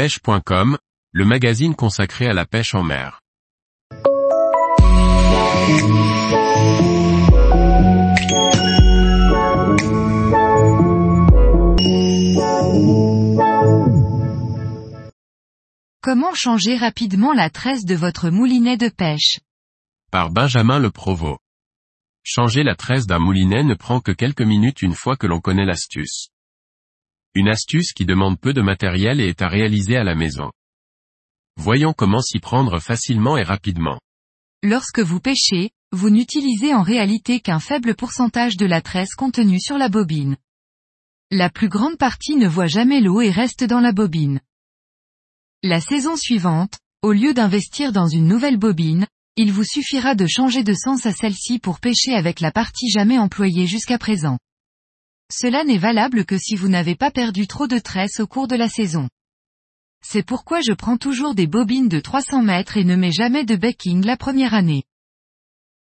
pêche.com, le magazine consacré à la pêche en mer. Comment changer rapidement la tresse de votre moulinet de pêche? Par Benjamin Le Provost. Changer la tresse d'un moulinet ne prend que quelques minutes une fois que l'on connaît l'astuce. Une astuce qui demande peu de matériel et est à réaliser à la maison. Voyons comment s'y prendre facilement et rapidement. Lorsque vous pêchez, vous n'utilisez en réalité qu'un faible pourcentage de la tresse contenue sur la bobine. La plus grande partie ne voit jamais l'eau et reste dans la bobine. La saison suivante, au lieu d'investir dans une nouvelle bobine, il vous suffira de changer de sens à celle-ci pour pêcher avec la partie jamais employée jusqu'à présent. Cela n'est valable que si vous n'avez pas perdu trop de tresse au cours de la saison. C'est pourquoi je prends toujours des bobines de 300 mètres et ne mets jamais de backing la première année.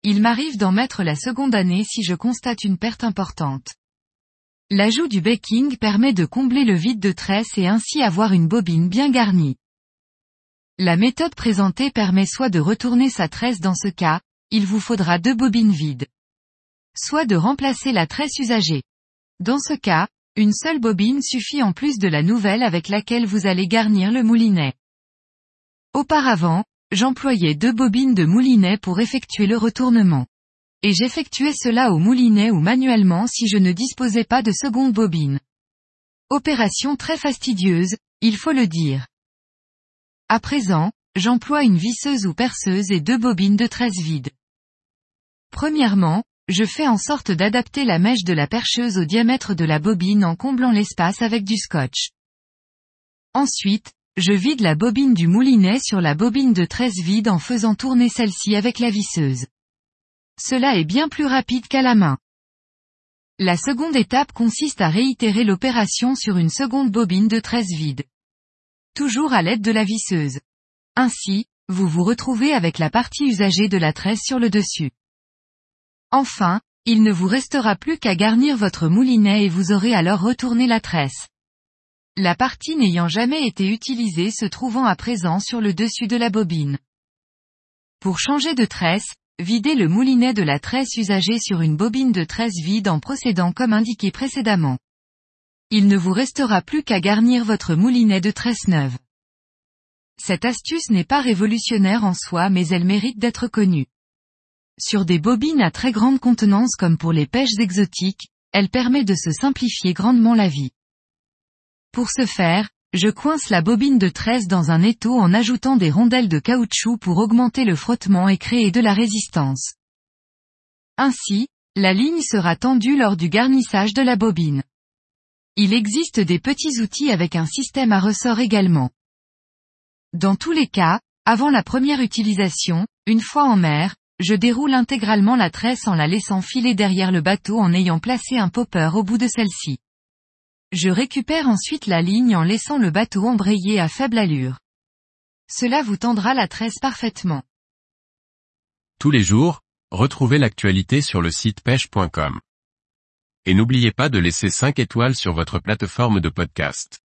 Il m'arrive d'en mettre la seconde année si je constate une perte importante. L'ajout du backing permet de combler le vide de tresse et ainsi avoir une bobine bien garnie. La méthode présentée permet soit de retourner sa tresse dans ce cas, il vous faudra deux bobines vides. Soit de remplacer la tresse usagée. Dans ce cas, une seule bobine suffit en plus de la nouvelle avec laquelle vous allez garnir le moulinet. Auparavant, j'employais deux bobines de moulinet pour effectuer le retournement. Et j'effectuais cela au moulinet ou manuellement si je ne disposais pas de seconde bobine. Opération très fastidieuse, il faut le dire. À présent, j'emploie une visseuse ou perceuse et deux bobines de tresse vide. Premièrement, je fais en sorte d'adapter la mèche de la percheuse au diamètre de la bobine en comblant l'espace avec du scotch. Ensuite, je vide la bobine du moulinet sur la bobine de tresse vide en faisant tourner celle-ci avec la visseuse. Cela est bien plus rapide qu'à la main. La seconde étape consiste à réitérer l'opération sur une seconde bobine de tresse vide. Toujours à l'aide de la visseuse. Ainsi, vous vous retrouvez avec la partie usagée de la tresse sur le dessus. Enfin, il ne vous restera plus qu'à garnir votre moulinet et vous aurez alors retourné la tresse. La partie n'ayant jamais été utilisée se trouvant à présent sur le dessus de la bobine. Pour changer de tresse, videz le moulinet de la tresse usagée sur une bobine de tresse vide en procédant comme indiqué précédemment. Il ne vous restera plus qu'à garnir votre moulinet de tresse neuve. Cette astuce n'est pas révolutionnaire en soi mais elle mérite d'être connue. Sur des bobines à très grande contenance comme pour les pêches exotiques, elle permet de se simplifier grandement la vie. Pour ce faire, je coince la bobine de tresse dans un étau en ajoutant des rondelles de caoutchouc pour augmenter le frottement et créer de la résistance. Ainsi, la ligne sera tendue lors du garnissage de la bobine. Il existe des petits outils avec un système à ressort également. Dans tous les cas, avant la première utilisation, une fois en mer, je déroule intégralement la tresse en la laissant filer derrière le bateau en ayant placé un popper au bout de celle-ci. Je récupère ensuite la ligne en laissant le bateau embrayer à faible allure. Cela vous tendra la tresse parfaitement. Tous les jours, retrouvez l'actualité sur le site pêche.com. Et n'oubliez pas de laisser 5 étoiles sur votre plateforme de podcast.